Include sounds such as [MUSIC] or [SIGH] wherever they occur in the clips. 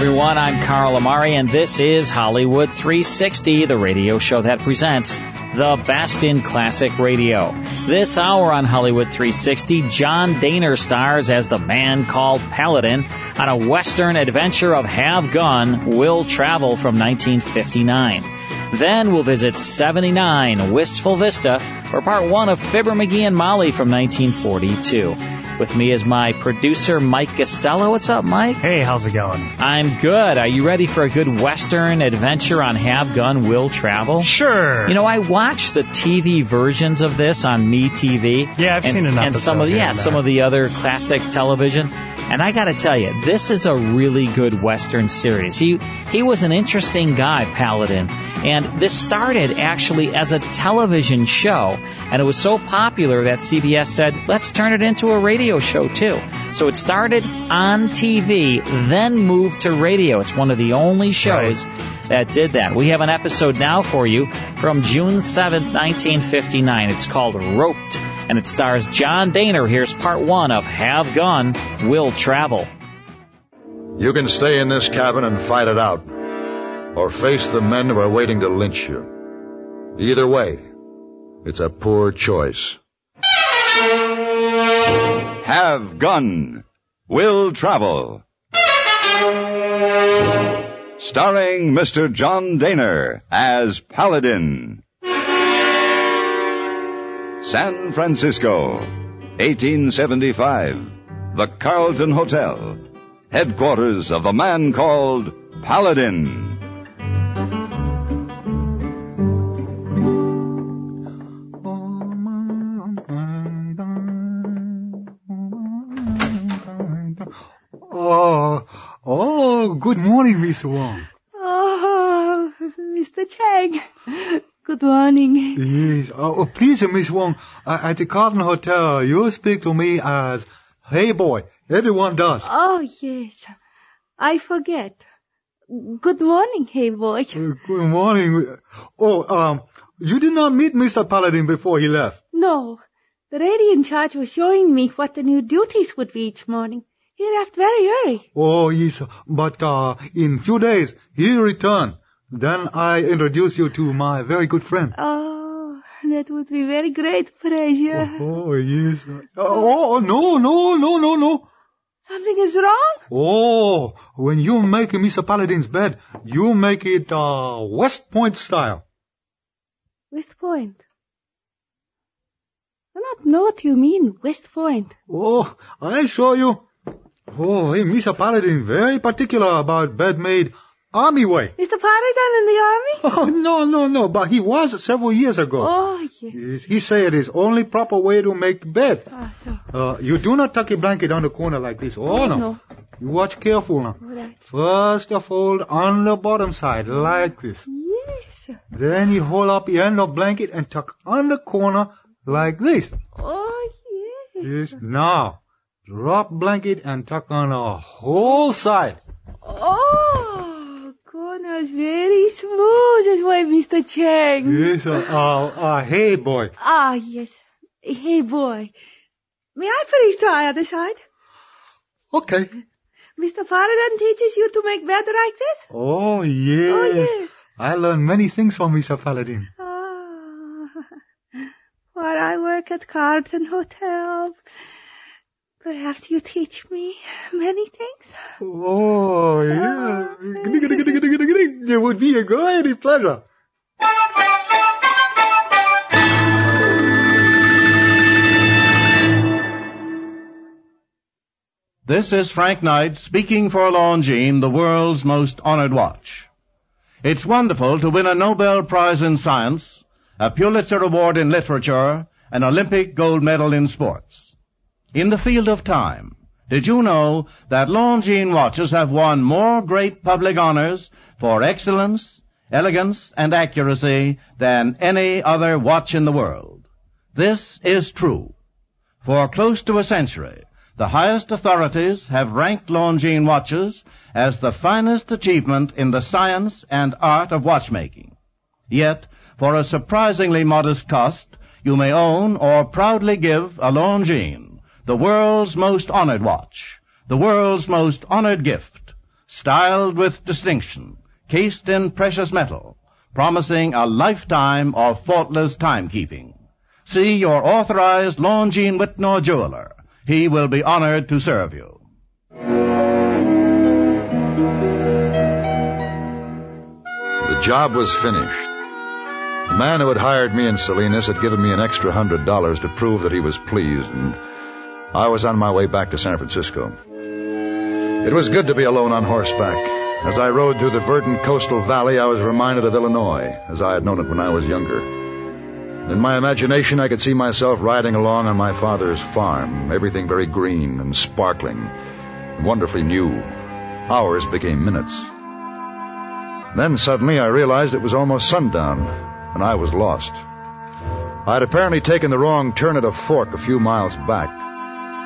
Everyone. I'm Carl Amari, and this is Hollywood 360, the radio show that presents the best in classic radio. This hour on Hollywood 360, John Dehner stars as the man called Paladin on a Western adventure of Have Gun, Will Travel from 1959. Then we'll visit 79 Wistful Vista for part one of Fibber McGee and Molly from 1942. With me is my producer, Mike Costello. What's up, Mike? Hey, how's it going? I'm good. Are you ready for a good Western adventure on Have Gun Will Travel? Sure. You know, I watched the TV versions of this on Me TV. Yeah, I've and, seen an And some of here yeah, some of the other classic television. And I got to tell you, this is a really good Western series. He he was an interesting guy, Paladin, and this started actually as a television show, and it was so popular that CBS said, "Let's turn it into a radio show too." So it started on TV, then moved to radio. It's one of the only shows that did that. We have an episode now for you from June 7th, 1959. It's called Roped, and it stars John Dehner. Here's part one of Have Gun, Will Travel. You can stay in this cabin and fight it out, or face the men who are waiting to lynch you. Either way, it's a poor choice. Have Gun. Will Travel. Starring Mr. John Dehner as Paladin. San Francisco, 1875. The Carlton Hotel. Headquarters of the man called Paladin. Miss Wong. Oh, Mr. Chang. Good morning. Yes. Oh, oh, please, Miss Wong, uh, at the Carlton Hotel, you speak to me as, hey boy. Everyone does. Oh, yes. I forget. Good morning, hey boy. Uh, good morning. Oh, um, you did not meet Mr. Paladin before he left. No, the lady in charge was showing me what the new duties would be each morning. He left very early. Oh, yes, but, uh, in few days, he'll return. Then I introduce you to my very good friend. Oh, that would be very great pleasure. Oh, yes. Oh, oh, no, no, no, no, no. Something is wrong? Oh, when you make Mr. Paladin's bed, you make it, uh, West Point style. West Point. I don't know what you mean, West Point. Oh, I show you. Oh, hey, Mr. Paladin very particular about bed made army way. Mr. Paladin in the army? [LAUGHS] Oh, no, no, no, but he was several years ago. Oh, yes. He said it's only proper way to make bed. Ah, so. Uh, you do not tuck your blanket on the corner like this. Oh, no. no. You watch careful now. Right. First you fold on the bottom side like this. Yes. Then you hold up the end of blanket and tuck on the corner like this. Oh, yes. Yes. Now, drop blanket and tuck on the whole side. Oh, corner's very smooth as well, Mr. Chang. Yes, uh, uh, uh, hey boy. Ah, yes. Hey, boy. May I please try other side? Okay. Mr. Paladin teaches you to make bed like this? Oh, yes. Oh, yes. I learned many things from Mr. Paladin. Ah. [LAUGHS] While I work at Carlton Hotel, but after you teach me many things. Oh, yeah. Uh, it would be a great pleasure. This is Frank Knight speaking for Longines, the world's most honored watch. It's wonderful to win a Nobel Prize in Science, a Pulitzer Award in Literature, an Olympic gold medal in sports. In the field of time, did you know that Longines watches have won more great public honors for excellence, elegance, and accuracy than any other watch in the world? This is true. For close to a century, the highest authorities have ranked Longines watches as the finest achievement in the science and art of watchmaking. Yet, for a surprisingly modest cost, you may own or proudly give a Longines, the world's most honored watch, the world's most honored gift, styled with distinction, cased in precious metal, promising a lifetime of faultless timekeeping. See your authorized Longines Wittnauer jeweler. He will be honored to serve you. The job was finished. The man who had hired me in Salinas had given me an extra hundred dollars to prove that he was pleased, and I was on my way back to San Francisco. It was good to be alone on horseback. As I rode through the verdant coastal valley, I was reminded of Illinois, as I had known it when I was younger. In my imagination, I could see myself riding along on my father's farm, everything very green and sparkling, wonderfully new. Hours became minutes. Then suddenly I realized it was almost sundown, and I was lost. I had apparently taken the wrong turn at a fork a few miles back.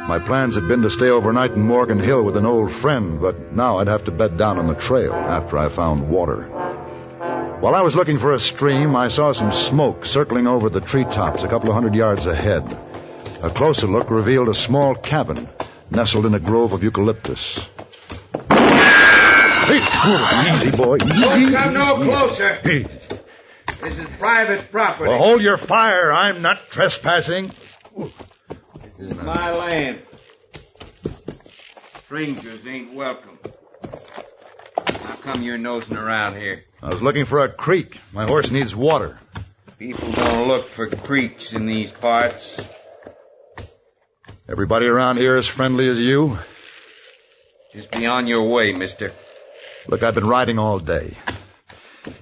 My plans had been to stay overnight in Morgan Hill with an old friend, but now I'd have to bed down on the trail after I found water. While I was looking for a stream, I saw some smoke circling over the treetops a couple of hundred yards ahead. A closer look revealed a small cabin nestled in a grove of eucalyptus. Hey, easy, boy. Don't come no closer. This is private property. Well, hold your fire. I'm not trespassing. My land. Strangers ain't welcome. How come you're nosing around here? I was looking for a creek. My horse needs water. People don't look for creeks in these parts. Everybody around here as friendly as you? Just be on your way, mister. Look, I've been riding all day.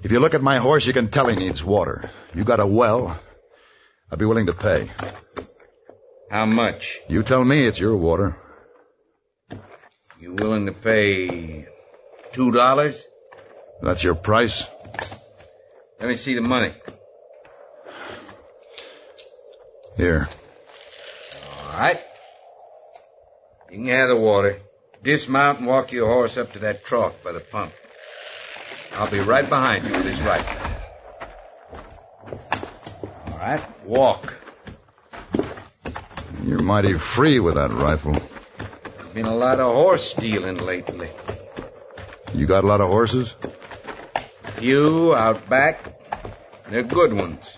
If you look at my horse, you can tell he needs water. You got a well. I'd be willing to pay. How much? You tell me it's your water. You willing to pay two dollars? That's your price? Let me see the money. Here. All right. You can have the water. Dismount and walk your horse up to that trough by the pump. I'll be right behind you with his rifle. All right, walk. You're mighty free with that rifle. Been a lot of horse stealing lately. You got a lot of horses? Few out back. They're good ones.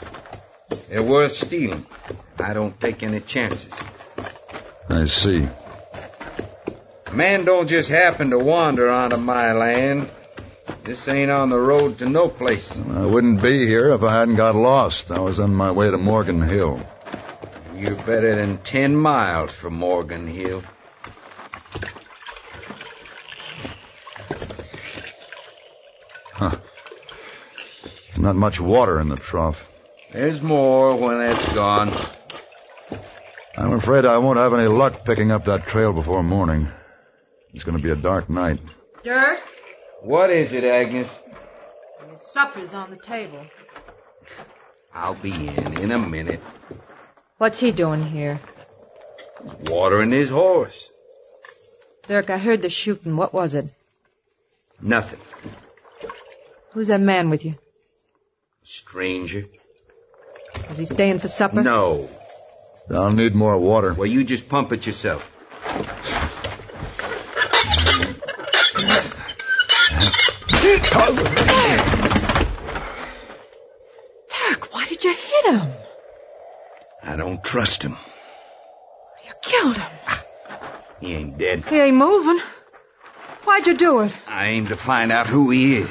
They're worth stealing. I don't take any chances. I see. A man don't just happen to wander onto my land. This ain't on the road to no place. I wouldn't be here if I hadn't got lost. I was on my way to Morgan Hill. You're better than ten miles from Morgan Hill. Huh. Not much water in the trough. There's more when it's gone. I'm afraid I won't have any luck picking up that trail before morning. It's going to be a dark night. Dirk? What is it, Agnes? Your supper's on the table. I'll be in in a minute. What's he doing here? Watering his horse. Dirk, I heard the shooting. What was it? Nothing. Who's that man with you? Stranger. Is he staying for supper? No. I'll need more water. Well, you just pump it yourself. Dirk, why did you hit him? I don't trust him. You killed him. Ah, he ain't dead. He ain't moving. Why'd you do it? I aim to find out who he is.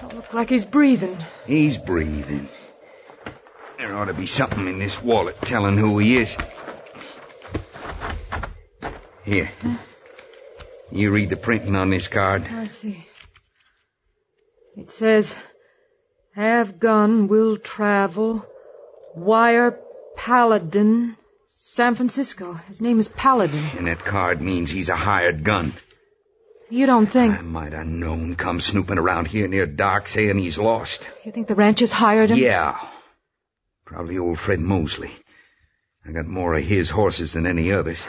Don't look like he's breathing. He's breathing. There ought to be something in this wallet telling who he is. Here. You read the printing on this card. I see. It says, have gun, will travel, wire Paladin, San Francisco. His name is Paladin. And that card means he's a hired gun. You don't think... I might have known come snooping around here near dark saying he's lost. You think the ranchers hired him? Yeah. Probably old Fred Mosley. I got more of his horses than any others.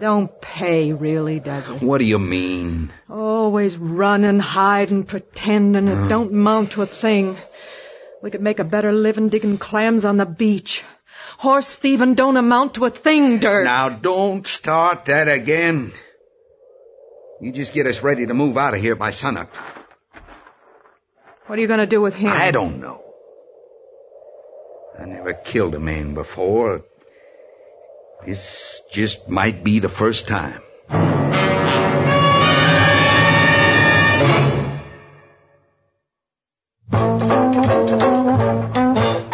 Don't pay, really, does it? What do you mean? Always run and hide running, hiding, pretending. It ah. don't mount to a thing. We could make a better living digging clams on the beach. Horse thieving don't amount to a thing, Dirk. Now don't start that again. You just get us ready to move out of here by sunup. What are you going to do with him? I don't know. I never killed a man before. This just might be the first time.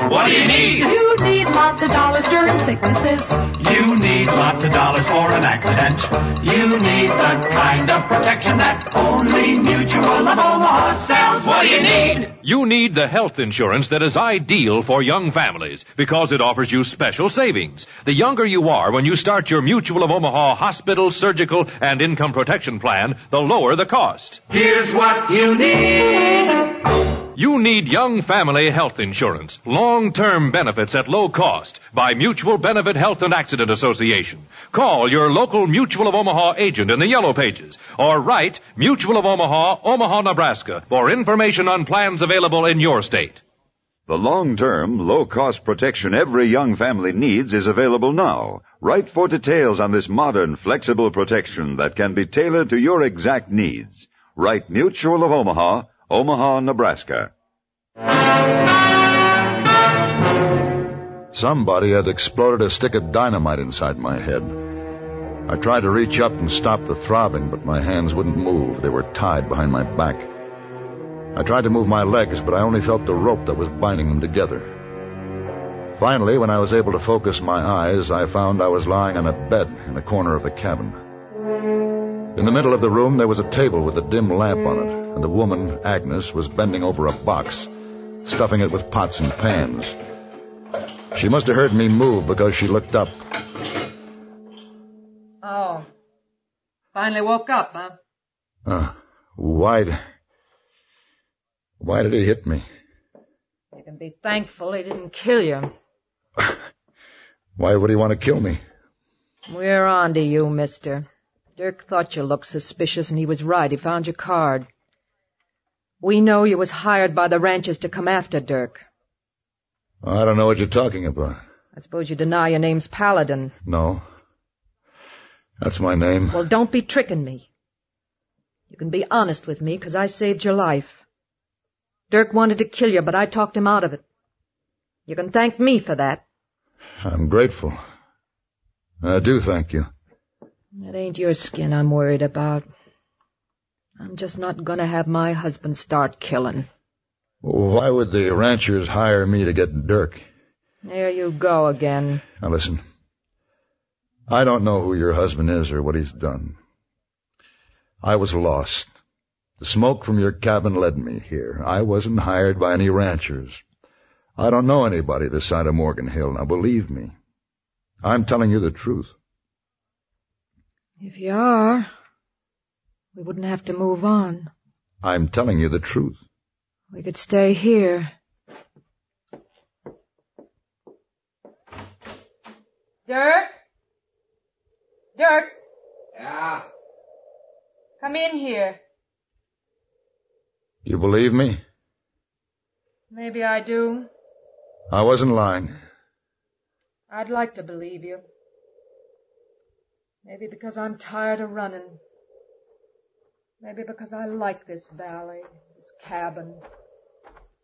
What do you need? You need lots of dollars during sicknesses. You need lots of dollars for an accident. You need the kind of protection that only Mutual of Omaha sells. What do you need? You need the health insurance that is ideal for young families because it offers you special savings. The younger you are when you start your Mutual of Omaha hospital, surgical, and income protection plan, the lower the cost. Here's what you need. You need young family health insurance, long-term benefits at low cost by Mutual Benefit Health and Accident Association. Call your local Mutual of Omaha agent in the yellow pages or write Mutual of Omaha, Omaha, Nebraska for information on plans available in your state. The long-term, low-cost protection every young family needs is available now. Write for details on this modern, flexible protection that can be tailored to your exact needs. Write Mutual of Omaha, Omaha, Nebraska. Somebody had exploded a stick of dynamite inside my head. I tried to reach up and stop the throbbing, but my hands wouldn't move. They were tied behind my back. I tried to move my legs, but I only felt the rope that was binding them together. Finally, when I was able to focus my eyes, I found I was lying on a bed in a corner of the cabin. In the middle of the room, there was a table with a dim lamp on it, and a woman, Agnes, was bending over a box, stuffing it with pots and pans. She must have heard me move because she looked up. Oh. Finally woke up, huh? Uh, why, why did he hit me? You can be thankful he didn't kill you. Why would he want to kill me? We're on to you, mister. Dirk thought you looked suspicious, and he was right. He found your card. We know you was hired by the ranchers to come after Dirk. I don't know what you're talking about. I suppose you deny your name's Paladin. No. That's my name. Well, don't be tricking me. You can be honest with me, 'cause I saved your life. Dirk wanted to kill you, but I talked him out of it. You can thank me for that. I'm grateful. I do thank you. It ain't your skin I'm worried about. I'm just not gonna have my husband start killing. Why would the ranchers hire me to get Dirk? There you go again. Now listen. I don't know who your husband is or what he's done. I was lost. The smoke from your cabin led me here. I wasn't hired by any ranchers. I don't know anybody this side of Morgan Hill. Now believe me. I'm telling you the truth. If you are, we wouldn't have to move on. I'm telling you the truth. We could stay here. Dirk? Dirk, Yeah. come in here. You believe me? Maybe I do. I wasn't lying. I'd like to believe you. Maybe because I'm tired of running. Maybe because I like this valley, this cabin.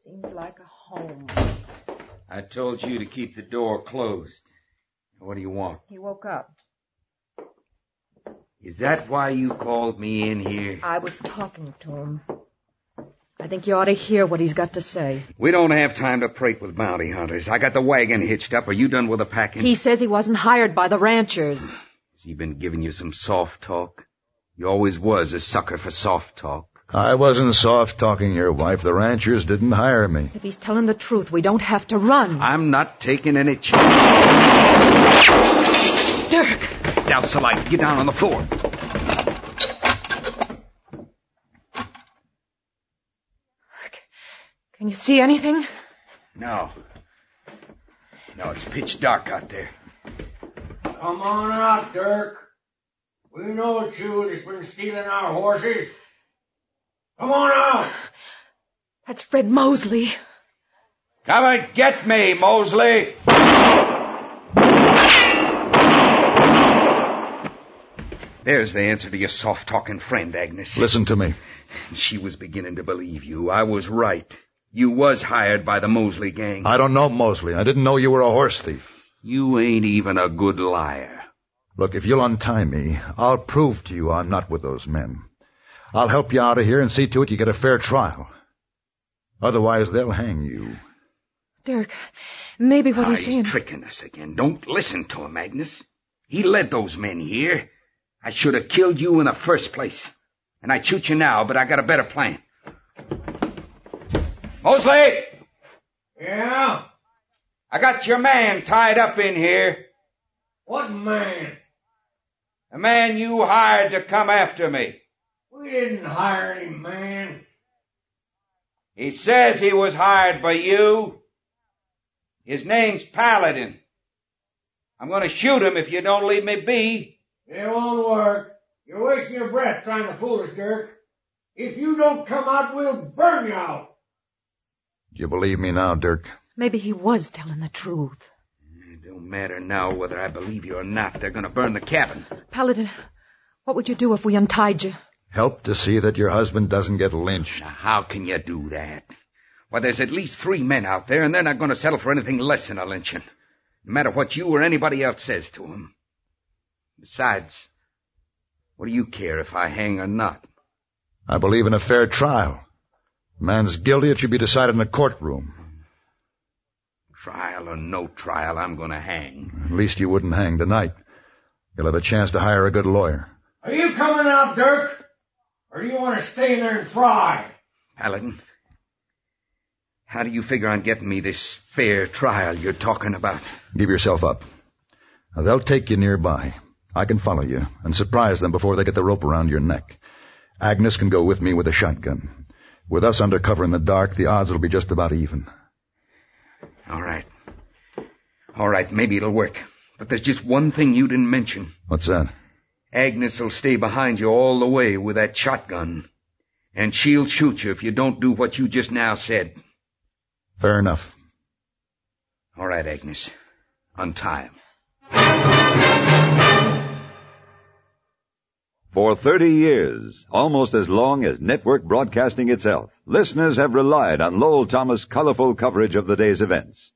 Seems like a home. I told you to keep the door closed. What do you want? He woke up. Is that why you called me in here? I was talking to him. I think you ought to hear what he's got to say. We don't have time to prate with bounty hunters. I got the wagon hitched up. Are you done with the packing? He says he wasn't hired by the ranchers. Has he been giving you some soft talk? You always was a sucker for soft talk. I wasn't soft talking your wife. The ranchers didn't hire me. If he's telling the truth, we don't have to run. I'm not taking any chances. Dirk! Douse the light. Get down on the floor. Can you see anything? No. No, it's pitch dark out there. Come on out, Dirk. We know it's you that's been stealing our horses. Come on out. That's Fred Mosley. Come and get me, Mosley. There's the answer to your soft talking friend, Agnes. Listen to me. She was beginning to believe you. I was right. You was hired by the Mosley gang. I don't know Mosley. I didn't know you were a horse thief. You ain't even a good liar. Look, if you'll untie me, I'll prove to you I'm not with those men. I'll help you out of here and see to it you get a fair trial. Otherwise, they'll hang you. Dirk, maybe what Ah, he's he's saying. tricking us again. Don't listen to him, Agnes. He led those men here. I should have killed you in the first place. And I'd shoot you now, but I got a better plan. Mosley! Yeah? I got your man tied up in here. What man? The man you hired to come after me. We didn't hire any man. He says he was hired by you. His name's Paladin. I'm gonna shoot him if you don't leave me be. It won't work. You're wasting your breath trying to fool us, Dirk. If you don't come out, we'll burn you out. Do you believe me now, Dirk? Maybe he was telling the truth. It don't matter now whether I believe you or not. They're gonna burn the cabin. Paladin, what would you do if we untied you? Help to see that your husband doesn't get lynched. Now, how can you do that? Why, there's at least three men out there, and they're not gonna settle for anything less than a lynching. No matter what you or anybody else says to them. Besides, what do you care if I hang or not? I believe in a fair trial. A man's guilty, it should be decided in a courtroom. Trial or no trial, I'm gonna hang. At least you wouldn't hang tonight. You'll have a chance to hire a good lawyer. Are you coming out, Dirk? Or do you want to stay in there and fry? Paladin, how do you figure on getting me this fair trial you're talking about? Give yourself up. Now, they'll take you nearby. I can follow you and surprise them before they get the rope around your neck. Agnes can go with me with a shotgun. With us under cover in the dark, the odds will be just about even. All right. All right, maybe it'll work. But there's just one thing you didn't mention. What's that? Agnes will stay behind you all the way with that shotgun. And she'll shoot you if you don't do what you just now said. Fair enough. All right, Agnes. Untie him. For 30 years, almost as long as network broadcasting itself, listeners have relied on Lowell Thomas' colorful coverage of the day's events.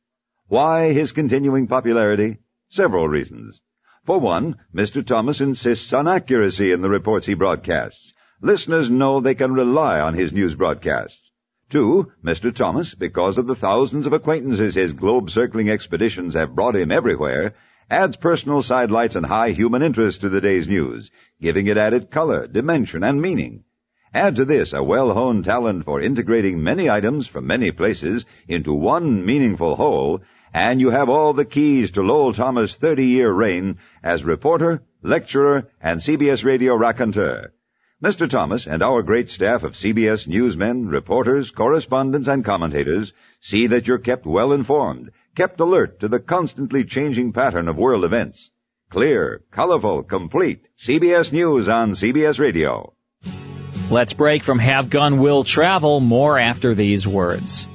Why his continuing popularity? Several reasons. For one, Mr. Thomas insists on accuracy in the reports he broadcasts. Listeners know they can rely on his news broadcasts. Two, Mr. Thomas, because of the thousands of acquaintances his globe-circling expeditions have brought him everywhere, adds personal sidelights and high human interest to the day's news, giving it added color, dimension, and meaning. Add to this a well-honed talent for integrating many items from many places into one meaningful whole, and you have all the keys to Lowell Thomas' 30-year reign as reporter, lecturer, and CBS radio raconteur. Mr. Thomas and our great staff of CBS newsmen, reporters, correspondents, and commentators see that you're kept well informed, kept alert to the constantly changing pattern of world events. Clear, colorful, complete. CBS News on CBS Radio. Let's break from Have Gun Will Travel. More after these words.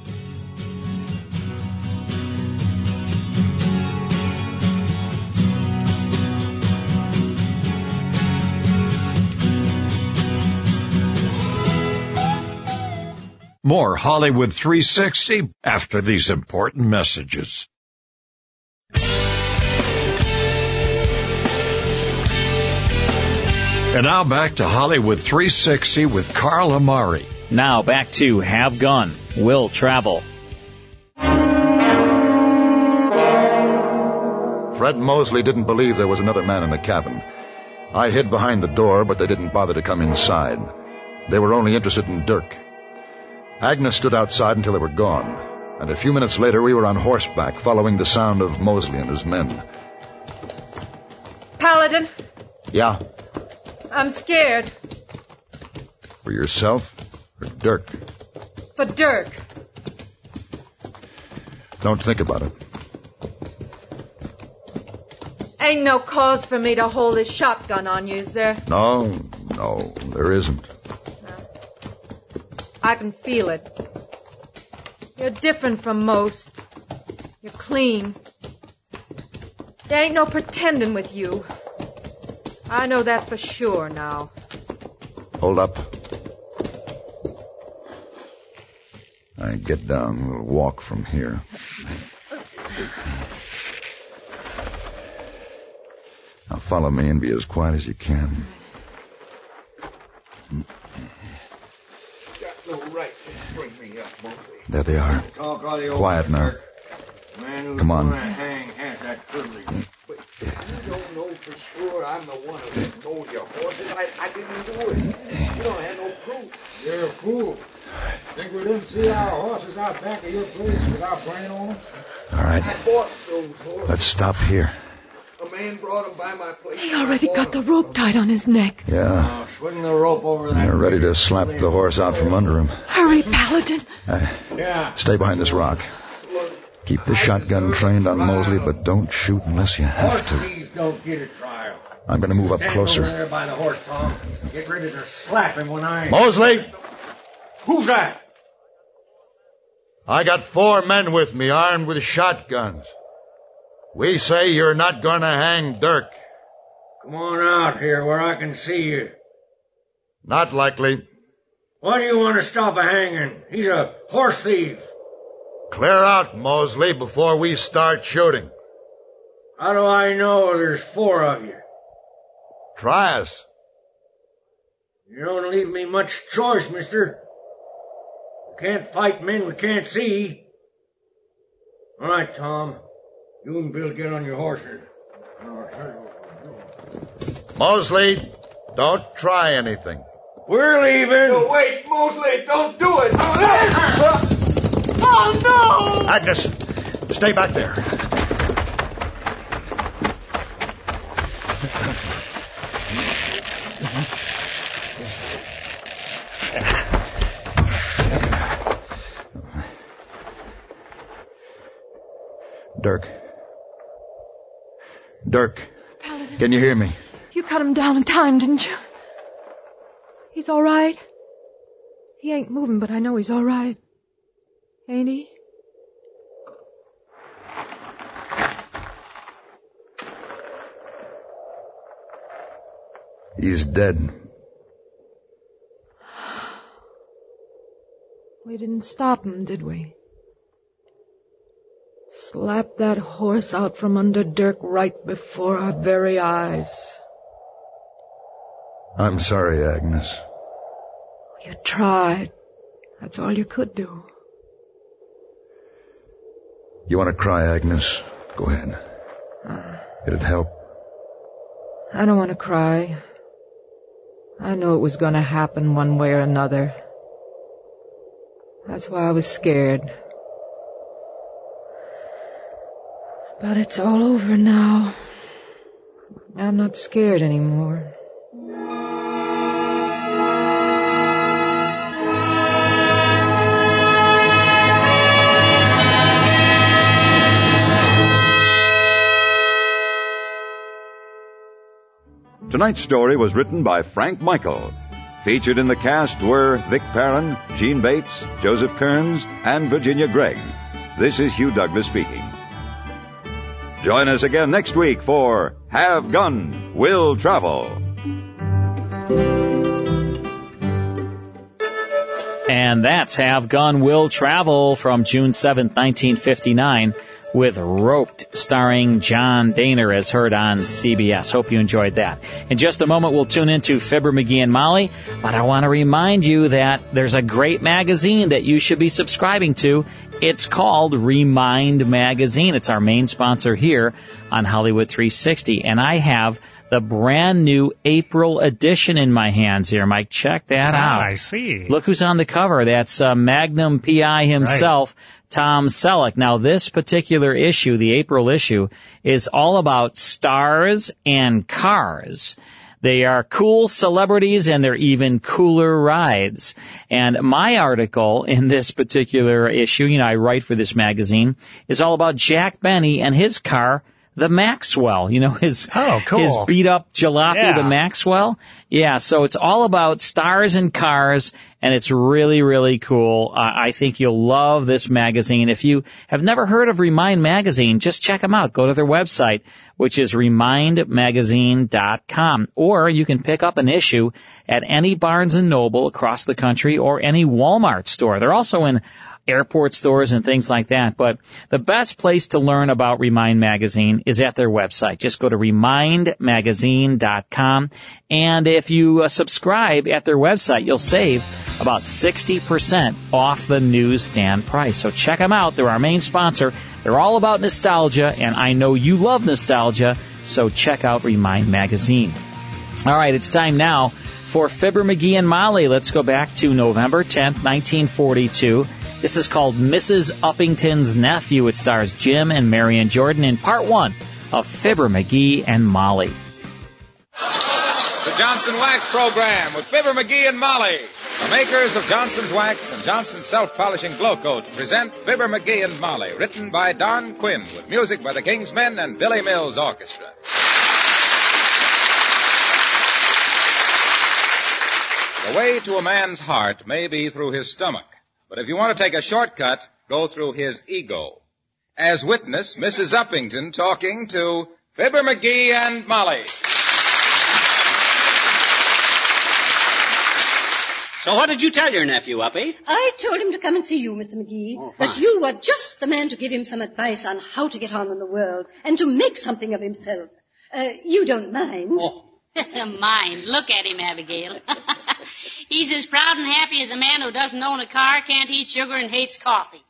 More Hollywood 360 after these important messages. And now back to Hollywood 360 with Carl Amari. Now back to Have Gun Will Travel. Fred Mosley didn't believe there was another man in the cabin. I hid behind the door, but they didn't bother to come inside. They were only interested in Dirk. Agnes stood outside until they were gone, and a few minutes later we were on horseback following the sound of Mosley and his men. Paladin, Yeah, I'm scared. for yourself or Dirk. For Dirk. Don't think about it. Ain't no cause for me to hold this shotgun on you, is there? No, no, there isn't. I can feel it. You're different from most. You're clean. There ain't no pretending with you. I know that for sure now. Hold up. I get down. We'll walk from here. Now follow me and be as quiet as you can. Got no right to bring me up, Mosley. There they are. Quiet now. Come on. you don't know for sure I'm the one who stole your horses. I, I didn't do it. You don't have no proof. You're a fool. Think we didn't see our horses out back of your place without praying on them? All right. I bought those horses. Let's stop here. A man brought them by my place. He already got the rope tied on his neck. Yeah. Now, swing the rope over that. They're ready to slap the horse out from under him. Hurry, Paladin. Uh, Yeah. stay behind this rock. Keep the shotgun trained on Mosley, but don't shoot unless you have Horse to. thieves don't get a trial. I'm going to move up Stand closer. over there by the horse, Tom. Get ready to slap him when I. Mosley! Who's that? I got four men with me armed with shotguns. We say you're not going to hang Dirk. Come on out here where I can see you. Not likely. Why do you want to stop a hanging? He's a horse thief. Clear out, Mosley, before we start shooting. How do I know there's four of you? Try us. You don't leave me much choice, mister. We can't fight men we can't see. All right, Tom. You and Bill get on your horses. Mosley, don't try anything. We're leaving. No, wait, Mosley, don't do it. [LAUGHS] Oh, no! Agnes, stay back there. Dirk. Dirk, Paladin, can you hear me? you cut him down in time, didn't you? He's all right. He ain't moving, but I know he's all right. Ain't he? He's dead. We didn't stop him, did we? Slapped that horse out from under Dirk right before our very eyes. I'm sorry, Agnes. You tried. That's all you could do. You want to cry, Agnes? Go ahead. Uh. It'd help. I don't want to cry. I knew it was going to happen one way or another. That's why I was scared. But it's all over now. I'm not scared anymore. Tonight's story was written by Frank Michael. Featured in the cast were Vic Perrin, Jeanne Bates, Joseph Kearns, and Virginia Gregg. This is Hugh Douglas speaking. Join us again next week for Have Gun, Will Travel. And that's Have Gun Will Travel from June 7, 1959 with Roped starring John Dehner as heard on CBS. Hope you enjoyed that. In just a moment we'll tune into Fibber McGee and Molly, but I want to remind you that there's a great magazine that you should be subscribing to. It's called Remind Magazine. It's our main sponsor here on Hollywood 360 and I have the brand new April edition in my hands here, Mike. Check that Ah, out. I see. Look who's on the cover. That's uh, Magnum PI himself, Tom Selleck. Now, this particular issue, the April issue, is all about stars and cars. They are cool celebrities and they're even cooler rides. And my article in this particular issue, you know, I write for this magazine, is all about Jack Benny and his car, the Maxwell. You know, [LAUGHS] his, Oh, cool. his beat up jalopy, Yeah. the Maxwell. Yeah, so it's all about stars and cars, and it's really, really cool. Uh, I think you'll love this magazine. If you have never heard of Remind Magazine, just check them out. Go to their website, which is remindmagazine.com, or you can pick up an issue at any Barnes and Noble across the country or any Walmart store. They're also in airport stores and things like that. But the best place to learn about Remind Magazine is at their website. Just go to remindmagazine.com. And if you uh, subscribe at their website, you'll save about 60% off the newsstand price. So check them out. They're our main sponsor. They're all about nostalgia, and I know you love nostalgia, so check out Remind Magazine. All right, it's time now for Fibber McGee and Molly. Let's go back to November 10th, 1942. This is called Mrs. Uppington's Nephew. It stars Jim and Marian Jordan in part one of Fibber McGee and Molly. The Johnson Wax Program with Fibber McGee and Molly. The makers of Johnson's Wax and Johnson's Self Polishing Glo-Coat present Fibber McGee and Molly, written by Don Quinn with music by the King's Men and Billy Mills Orchestra. The way to a man's heart may be through his stomach, but if you want to take a shortcut, go through his ego. As witness, Mrs. Uppington talking to Fibber McGee and Molly. So what did you tell your nephew, Uppy? I told him to come and see you, Mr. McGee. Oh, that you were just the man to give him some advice on how to get on in the world and to make something of himself. Uh, you don't mind? Oh. [LAUGHS] Mind. Look at him, Abigail. [LAUGHS] He's as proud and happy as a man who doesn't own a car, can't eat sugar, and hates coffee.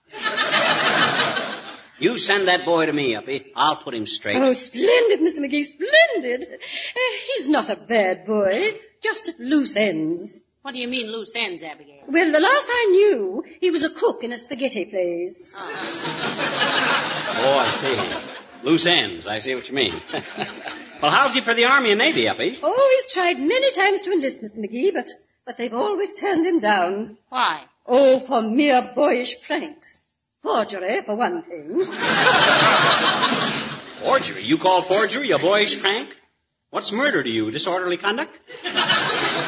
You send that boy to me, Uppy. I'll put him straight. Oh, splendid, Mr. McGee, splendid. Uh, he's not a bad boy, just at loose ends. What do you mean loose ends, Abigail? Well, the last I knew, he was a cook in a spaghetti place. Oh, I see. Loose ends. I see what you mean. [LAUGHS] well, how's he for the Army and Navy, Uppy? Oh, he's tried many times to enlist, Mr. McGee, but, but they've always turned him down. Why? Oh, for mere boyish pranks. Forgery, for one thing. [LAUGHS] Forgery. You call forgery a boyish prank? What's murder to you? Disorderly conduct? [LAUGHS]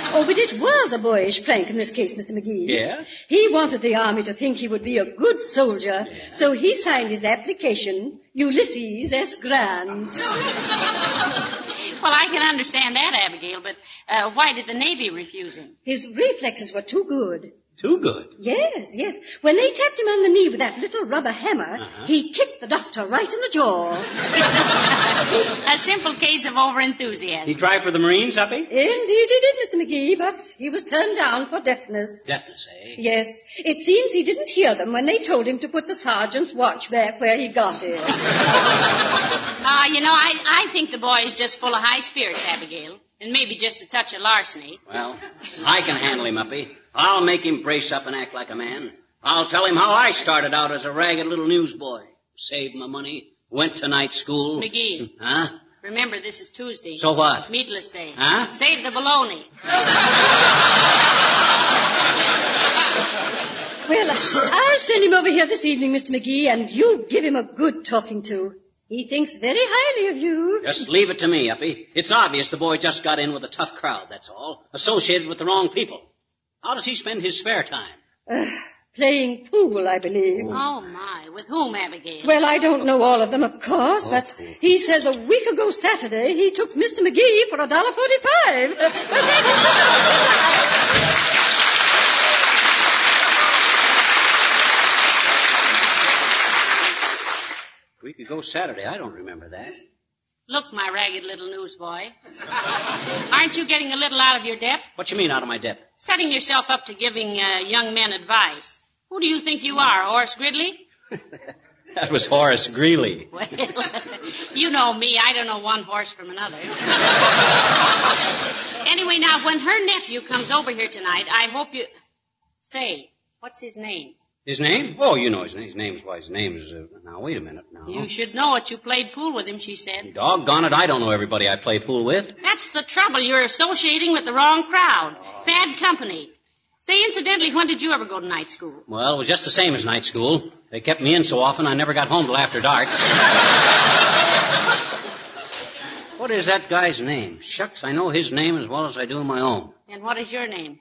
Oh, but it was a boyish prank in this case, Mr. McGee. Yeah? He wanted the army to think he would be a good soldier, so he signed his application, Ulysses S. Grant. [LAUGHS] Well, I can understand that, Abigail, but uh, why did the Navy refuse him? His reflexes were too good. Too good. Yes, yes. When they tapped him on the knee with that little rubber hammer, Uh-huh. he kicked the doctor right in the jaw. [LAUGHS] A simple case of overenthusiasm. He tried for the Marines, Uppy? Indeed he did, Mr. McGee, but he was turned down for deafness. Deafness, eh? Yes, it seems he didn't hear them when they told him to put the sergeant's watch back where he got it. [LAUGHS] Ah, you know, I, I think the boy is just full of high spirits, Abigail. And maybe just a touch of larceny. Well, I can handle him, Uppy. I'll make him brace up and act like a man. I'll tell him how I started out as a ragged little newsboy. Saved my money, went to night school. McGee, Huh? remember this is Tuesday. So what? Meatless day. Huh? Save the bologna. [LAUGHS] Well, I'll send him over here this evening, Mr. McGee, and you'll give him a good talking to. He thinks very highly of you. Just leave it to me, Uppy. It's obvious the boy just got in with a tough crowd, that's all. Associated with the wrong people. How does he spend his spare time? Uh, [SIGHS] playing pool, I believe. Oh, my. With whom, Abigail? Well, I don't know all of them, of course, but he says a week ago Saturday he took Mr. McGee for a dollar forty-five. [LAUGHS] Uh, We could go Saturday. I don't remember that. Look, my ragged little newsboy. Aren't you getting a little out of your depth? What you mean out of my depth? Setting yourself up to giving uh, young men advice. Who do you think you are, Horace Gridley? [LAUGHS] That was Horace Greeley. [LAUGHS] Well, You know me. I don't know one horse from another. [LAUGHS] anyway, now, when her nephew comes over here tonight, I hope you... Say, what's his name? His name? Oh, you know his name. His name is why his name is. Uh, now wait a minute. Now. You should know it. You played pool with him, she said. Doggone it! I don't know everybody I play pool with. That's the trouble. You're associating with the wrong crowd. Bad company. Say, incidentally, when did you ever go to night school? Well, it was just the same as night school. They kept me in so often I never got home till after dark. [LAUGHS] what is that guy's name? Shucks, I know his name as well as I do my own. And what is your name?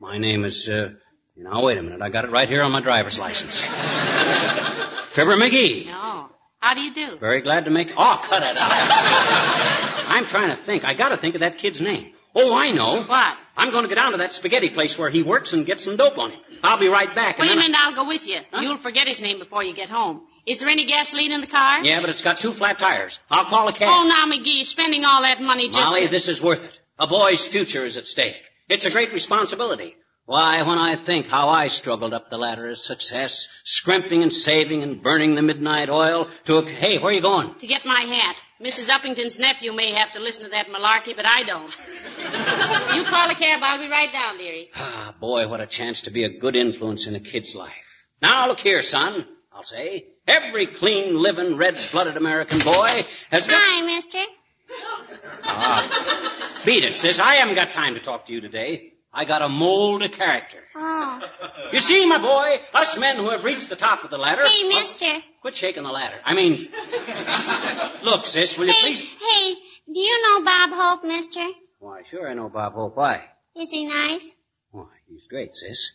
My name is. Uh, now wait a minute. I got it right here on my driver's license. [LAUGHS] Fibber McGee. No. How do you do? Very glad to make. Oh, cut it out. I'm trying to think. I got to think of that kid's name. Oh, I know. What? I'm going to go down to that spaghetti place where he works and get some dope on him. I'll be right back. Wait a minute, I'll go with you. You'll forget his name before you get home. Is there any gasoline in the car? Yeah, but it's got two flat tires. I'll call a cab. Oh, now, McGee, spending all that money just Molly, to... this is worth it. A boy's future is at stake. It's a great responsibility. Why, when I think how I struggled up the ladder of success, scrimping and saving and burning the midnight oil to a... Hey, where are you going? To get my hat. Mrs. Uppington's nephew may have to listen to that malarkey, but I don't. [LAUGHS] you call a cab. I'll be right down, dearie. Ah, boy, what a chance to be a good influence in a kid's life. Now, look here, son, I'll say. Every clean, living, red-blooded American boy has got... Hi, mister. Ah, beat it, sis. I haven't got time to talk to you today. I got a mold of character. Oh. You see, my boy, us men who have reached the top of the ladder. Hey, mister. Quit shaking the ladder. I mean, look, sis, will you Hey, please? hey, do you know Bob Hope, mister? Why, sure, I know Bob Hope. Why? Is he nice? Why, he's great, sis.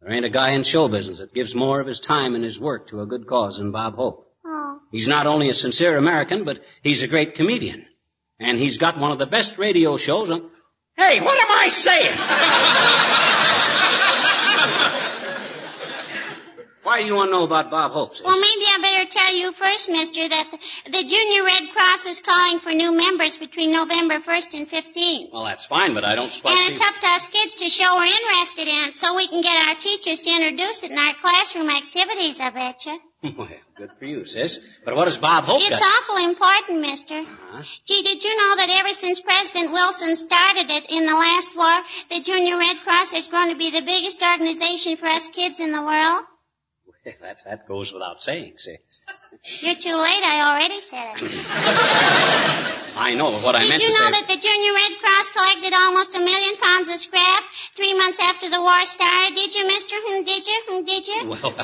There ain't a guy in show business that gives more of his time and his work to a good cause than Bob Hope. Oh. He's not only a sincere American, but he's a great comedian. And he's got one of the best radio shows on. Hey, what am I saying? Why do you want to know about Bob Hope, sis? Well, maybe I better tell you first, mister, that the, the Junior Red Cross is calling for new members between November 1st and 15th. Well, that's fine, but I don't suppose. And it's up to us kids to show we're interested in it so we can get our teachers to introduce it in our classroom activities, I betcha. [LAUGHS] Well, good for you, sis. But what does Bob Hope It's got? awful important, mister. Huh? Gee, did you know that ever since President Wilson started it in the last war, the Junior Red Cross has grown to be the biggest organization for us kids in the world? [LAUGHS] That, that goes without saying, sis. [LAUGHS] You're too late, I already said it. [LAUGHS] I know, what I meant. to say. Did you know that the Junior Red Cross collected almost a million pounds of scrap three months after the war started? Did you, mister? Hmm, did you? Hmm, did you? Well,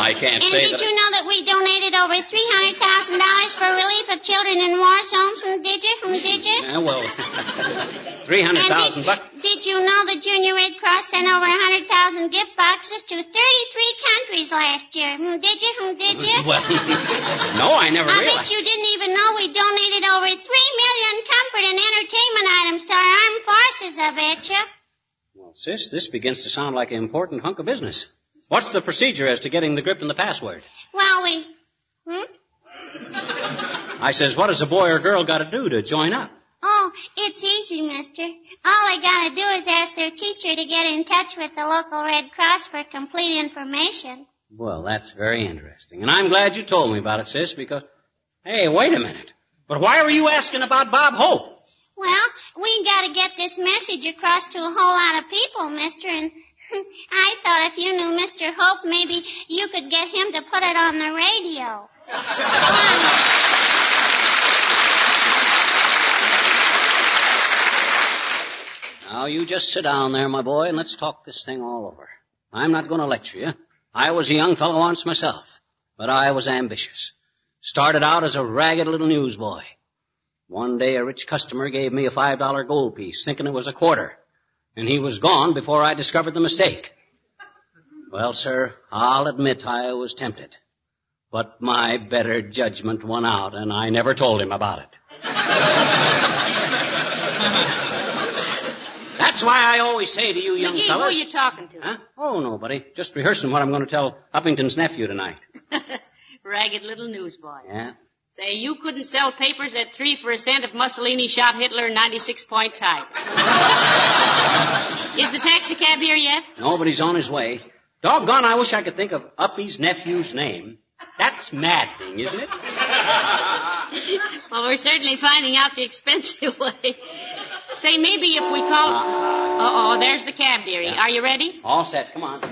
I can't and say did that... you know that we donated over $300,000 for relief of children in war zones? Hmm, did you? Hmm, did you? Yeah, well, 300,000 bucks. Did you know the Junior Red Cross sent over 100,000 gift boxes to 33 countries last year? Hmm, did you? Hmm, did you? Well, [LAUGHS] no, I never I realized. bet you didn't even know we donated over three million comfort and entertainment items to our armed forces, I bet you. Well, sis, this begins to sound like an important hunk of business. What's the procedure as to getting the grip and the password? Well, we... Hmm? I says, what does a boy or girl got to do to join up? Oh, it's easy, mister. All they gotta do is ask their teacher to get in touch with the local Red Cross for complete information. Well, that's very interesting. And I'm glad you told me about it, sis, because... Hey, wait a minute. But why were you asking about Bob Hope? Well, we gotta get this message across to a whole lot of people, mister, and [LAUGHS] I thought if you knew Mr. Hope, maybe you could get him to put it on the radio. [LAUGHS] Now, you just sit down there, my boy, and let's talk this thing all over. I'm not going to lecture you. I was a young fellow once myself, but I was ambitious. Started out as a ragged little newsboy. One day a rich customer gave me a five dollar gold piece, thinking it was a quarter, and he was gone before I discovered the mistake. Well, sir, I'll admit I was tempted. But my better judgment won out, and I never told him about it. [LAUGHS] That's why I always say to you young McGee, who are you talking to? Huh? Oh, nobody. Just rehearsing what I'm going to tell Uppington's nephew tonight. [LAUGHS] Ragged little newsboy. Yeah? Say, you couldn't sell papers at three for a cent if Mussolini shot Hitler in 96 point type. [LAUGHS] Is the taxicab here yet? Nobody's on his way. Doggone, I wish I could think of Uppy's nephew's name. That's maddening, isn't it? [LAUGHS] well, we're certainly finding out the expensive way. Say, maybe if we call. Uh oh, there's the cab, dearie. Are you ready? All set. Come on.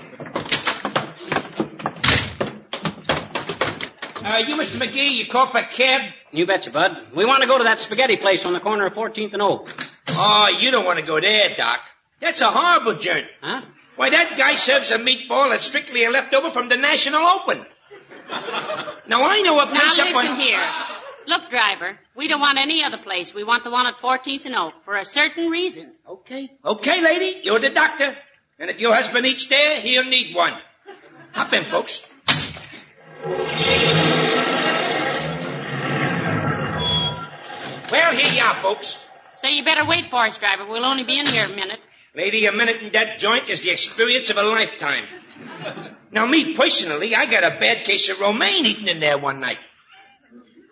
Uh, you, Mr. McGee, you called for a cab? You betcha, Bud. We want to go to that spaghetti place on the corner of 14th and Oak. Oh, you don't want to go there, Doc. That's a horrible joint. Huh? Why, that guy serves a meatball that's strictly a leftover from the National Open. Now, I know a Now place up listen on... here. Look, driver, we don't want any other place. We want the one at 14th and Oak for a certain reason. Okay. Okay, lady, you're the doctor. And if your husband eats there, he'll need one. Hop in, folks. Well, here you are, folks. So you better wait for us, driver. We'll only be in here a minute. Lady, a minute in that joint is the experience of a lifetime. Now, me personally, I got a bad case of romaine eating in there one night.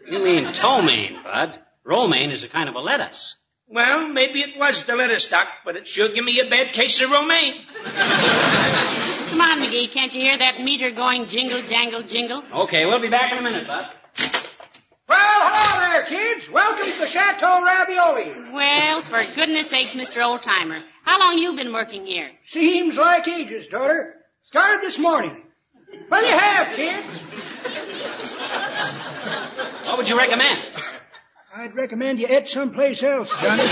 You mean ptomaine, Bud. Romaine is a kind of a lettuce. Well, maybe it was the lettuce, Doc, but it sure give me a bad case of romaine. [LAUGHS] Come on, McGee. Can't you hear that meter going jingle, jangle, jingle? Okay, we'll be back in a minute, Bud. Well, hello there, kids. Welcome to the Chateau Ravioli. Well, for goodness sakes, Mr. Oldtimer. How long you been working here? Seems like ages, daughter. Started this morning. Well, you have, kids. [LAUGHS] What would you recommend? I'd recommend you eat someplace else, Johnny.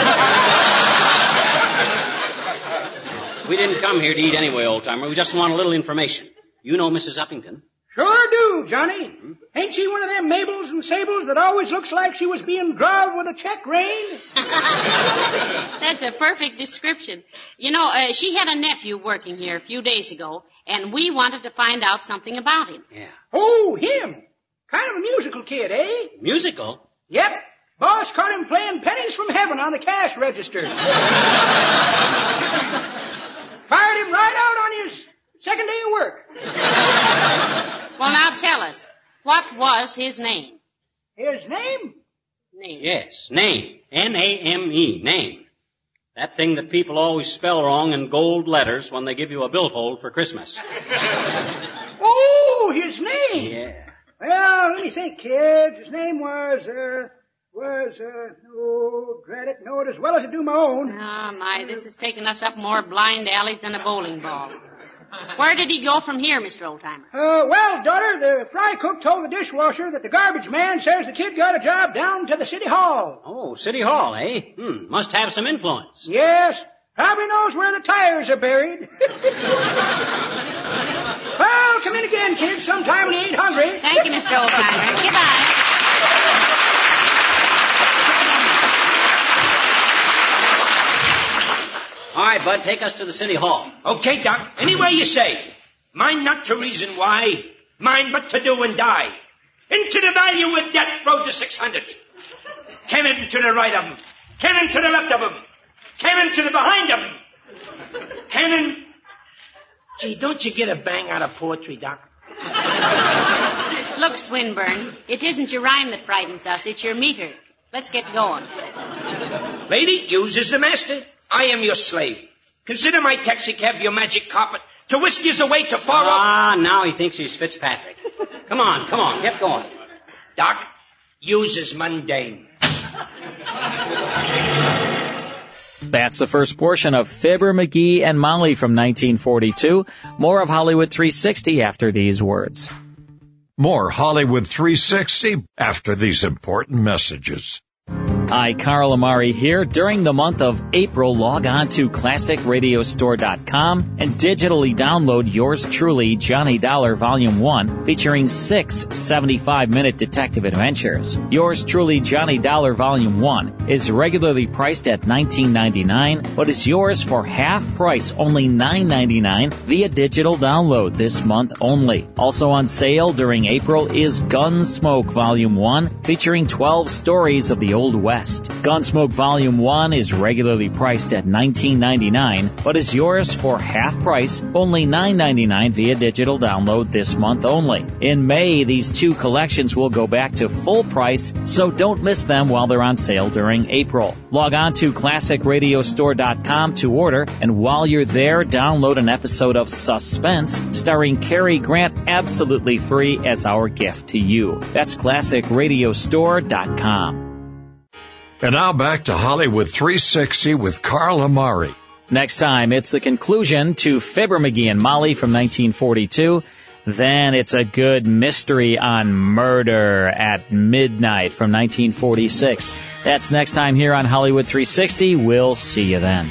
We didn't come here to eat anyway, old timer. We just want a little information. You know Mrs. Uppington? Sure do, Johnny. Ain't she one of them Mabels and Sables that always looks like she was being drugged with a check rein? [LAUGHS] That's a perfect description. You know, uh, she had a nephew working here a few days ago, and we wanted to find out something about him. Yeah. Oh, him. Kind of a musical kid, eh? Musical? Yep. Boss caught him playing pennies from heaven on the cash register. [LAUGHS] Fired him right out on his second day of work. Well, now tell us, what was his name? His name? Name. Yes, name. N-A-M-E, name. That thing that people always spell wrong in gold letters when they give you a billfold for Christmas. [LAUGHS] Oh, his name. Yeah. Well, let me think, kids. His name was, uh, was, uh, oh, dread it, know it as well as I do my own. Oh, my, this is taking us up more blind alleys than a bowling ball. Where did he go from here, Mr. Oldtimer? Uh, well, daughter, the fry cook told the dishwasher that the garbage man says the kid got a job down to the city hall. Oh, City Hall, eh? Hmm, must have some influence. Yes, probably knows where the tires are buried. [LAUGHS] well, come in again, kids, sometime when you ain't hungry. Thank you, Mr. Oldtimer. Goodbye. All right, Bud, take us to the City Hall. Okay, Doc. Any way you say. Mine not to reason why, mine but to do and die. Into the value with death road to 600. Cannon to the right of 'em. Cannon to the left of 'em. Cannon to the behind of 'em. Cannon. Gee, don't you get a bang out of poetry, Doc? Look, Swinburne, it isn't your rhyme that frightens us, it's your meter. Let's get going. Lady, use is the master. I am your slave. Consider my taxi cab your magic carpet to whisk yous away to far off. Ah, now he thinks he's Fitzpatrick. Come on, come on, get going. Doc, use is mundane. That's the first portion of Fibber, McGee, and Molly from 1942. More of Hollywood 360 after these words. More Hollywood 360 after these important messages. Hi, Carl Amari here. During the month of April, log on to classicradiostore.com and digitally download yours truly, Johnny Dollar Volume 1, featuring six 75-minute detective adventures. Yours truly, Johnny Dollar Volume 1, is regularly priced at $19.99, but is yours for half price, only $9.99, via digital download this month only. Also on sale during April is Gunsmoke Volume 1, featuring 12 stories of the Old West. Gunsmoke Volume 1 is regularly priced at $19.99, but is yours for half price, only $9.99 via digital download this month only. In May, these two collections will go back to full price, so don't miss them while they're on sale during April. Log on to classicradiostore.com to order, and while you're there, download an episode of Suspense starring Cary Grant absolutely free as our gift to you. That's classicradiostore.com. And now back to Hollywood 360 with Carl Amari. Next time, it's the conclusion to Fibber McGee and Molly from 1942. Then it's a good mystery on murder at midnight from 1946. That's next time here on Hollywood 360. We'll see you then.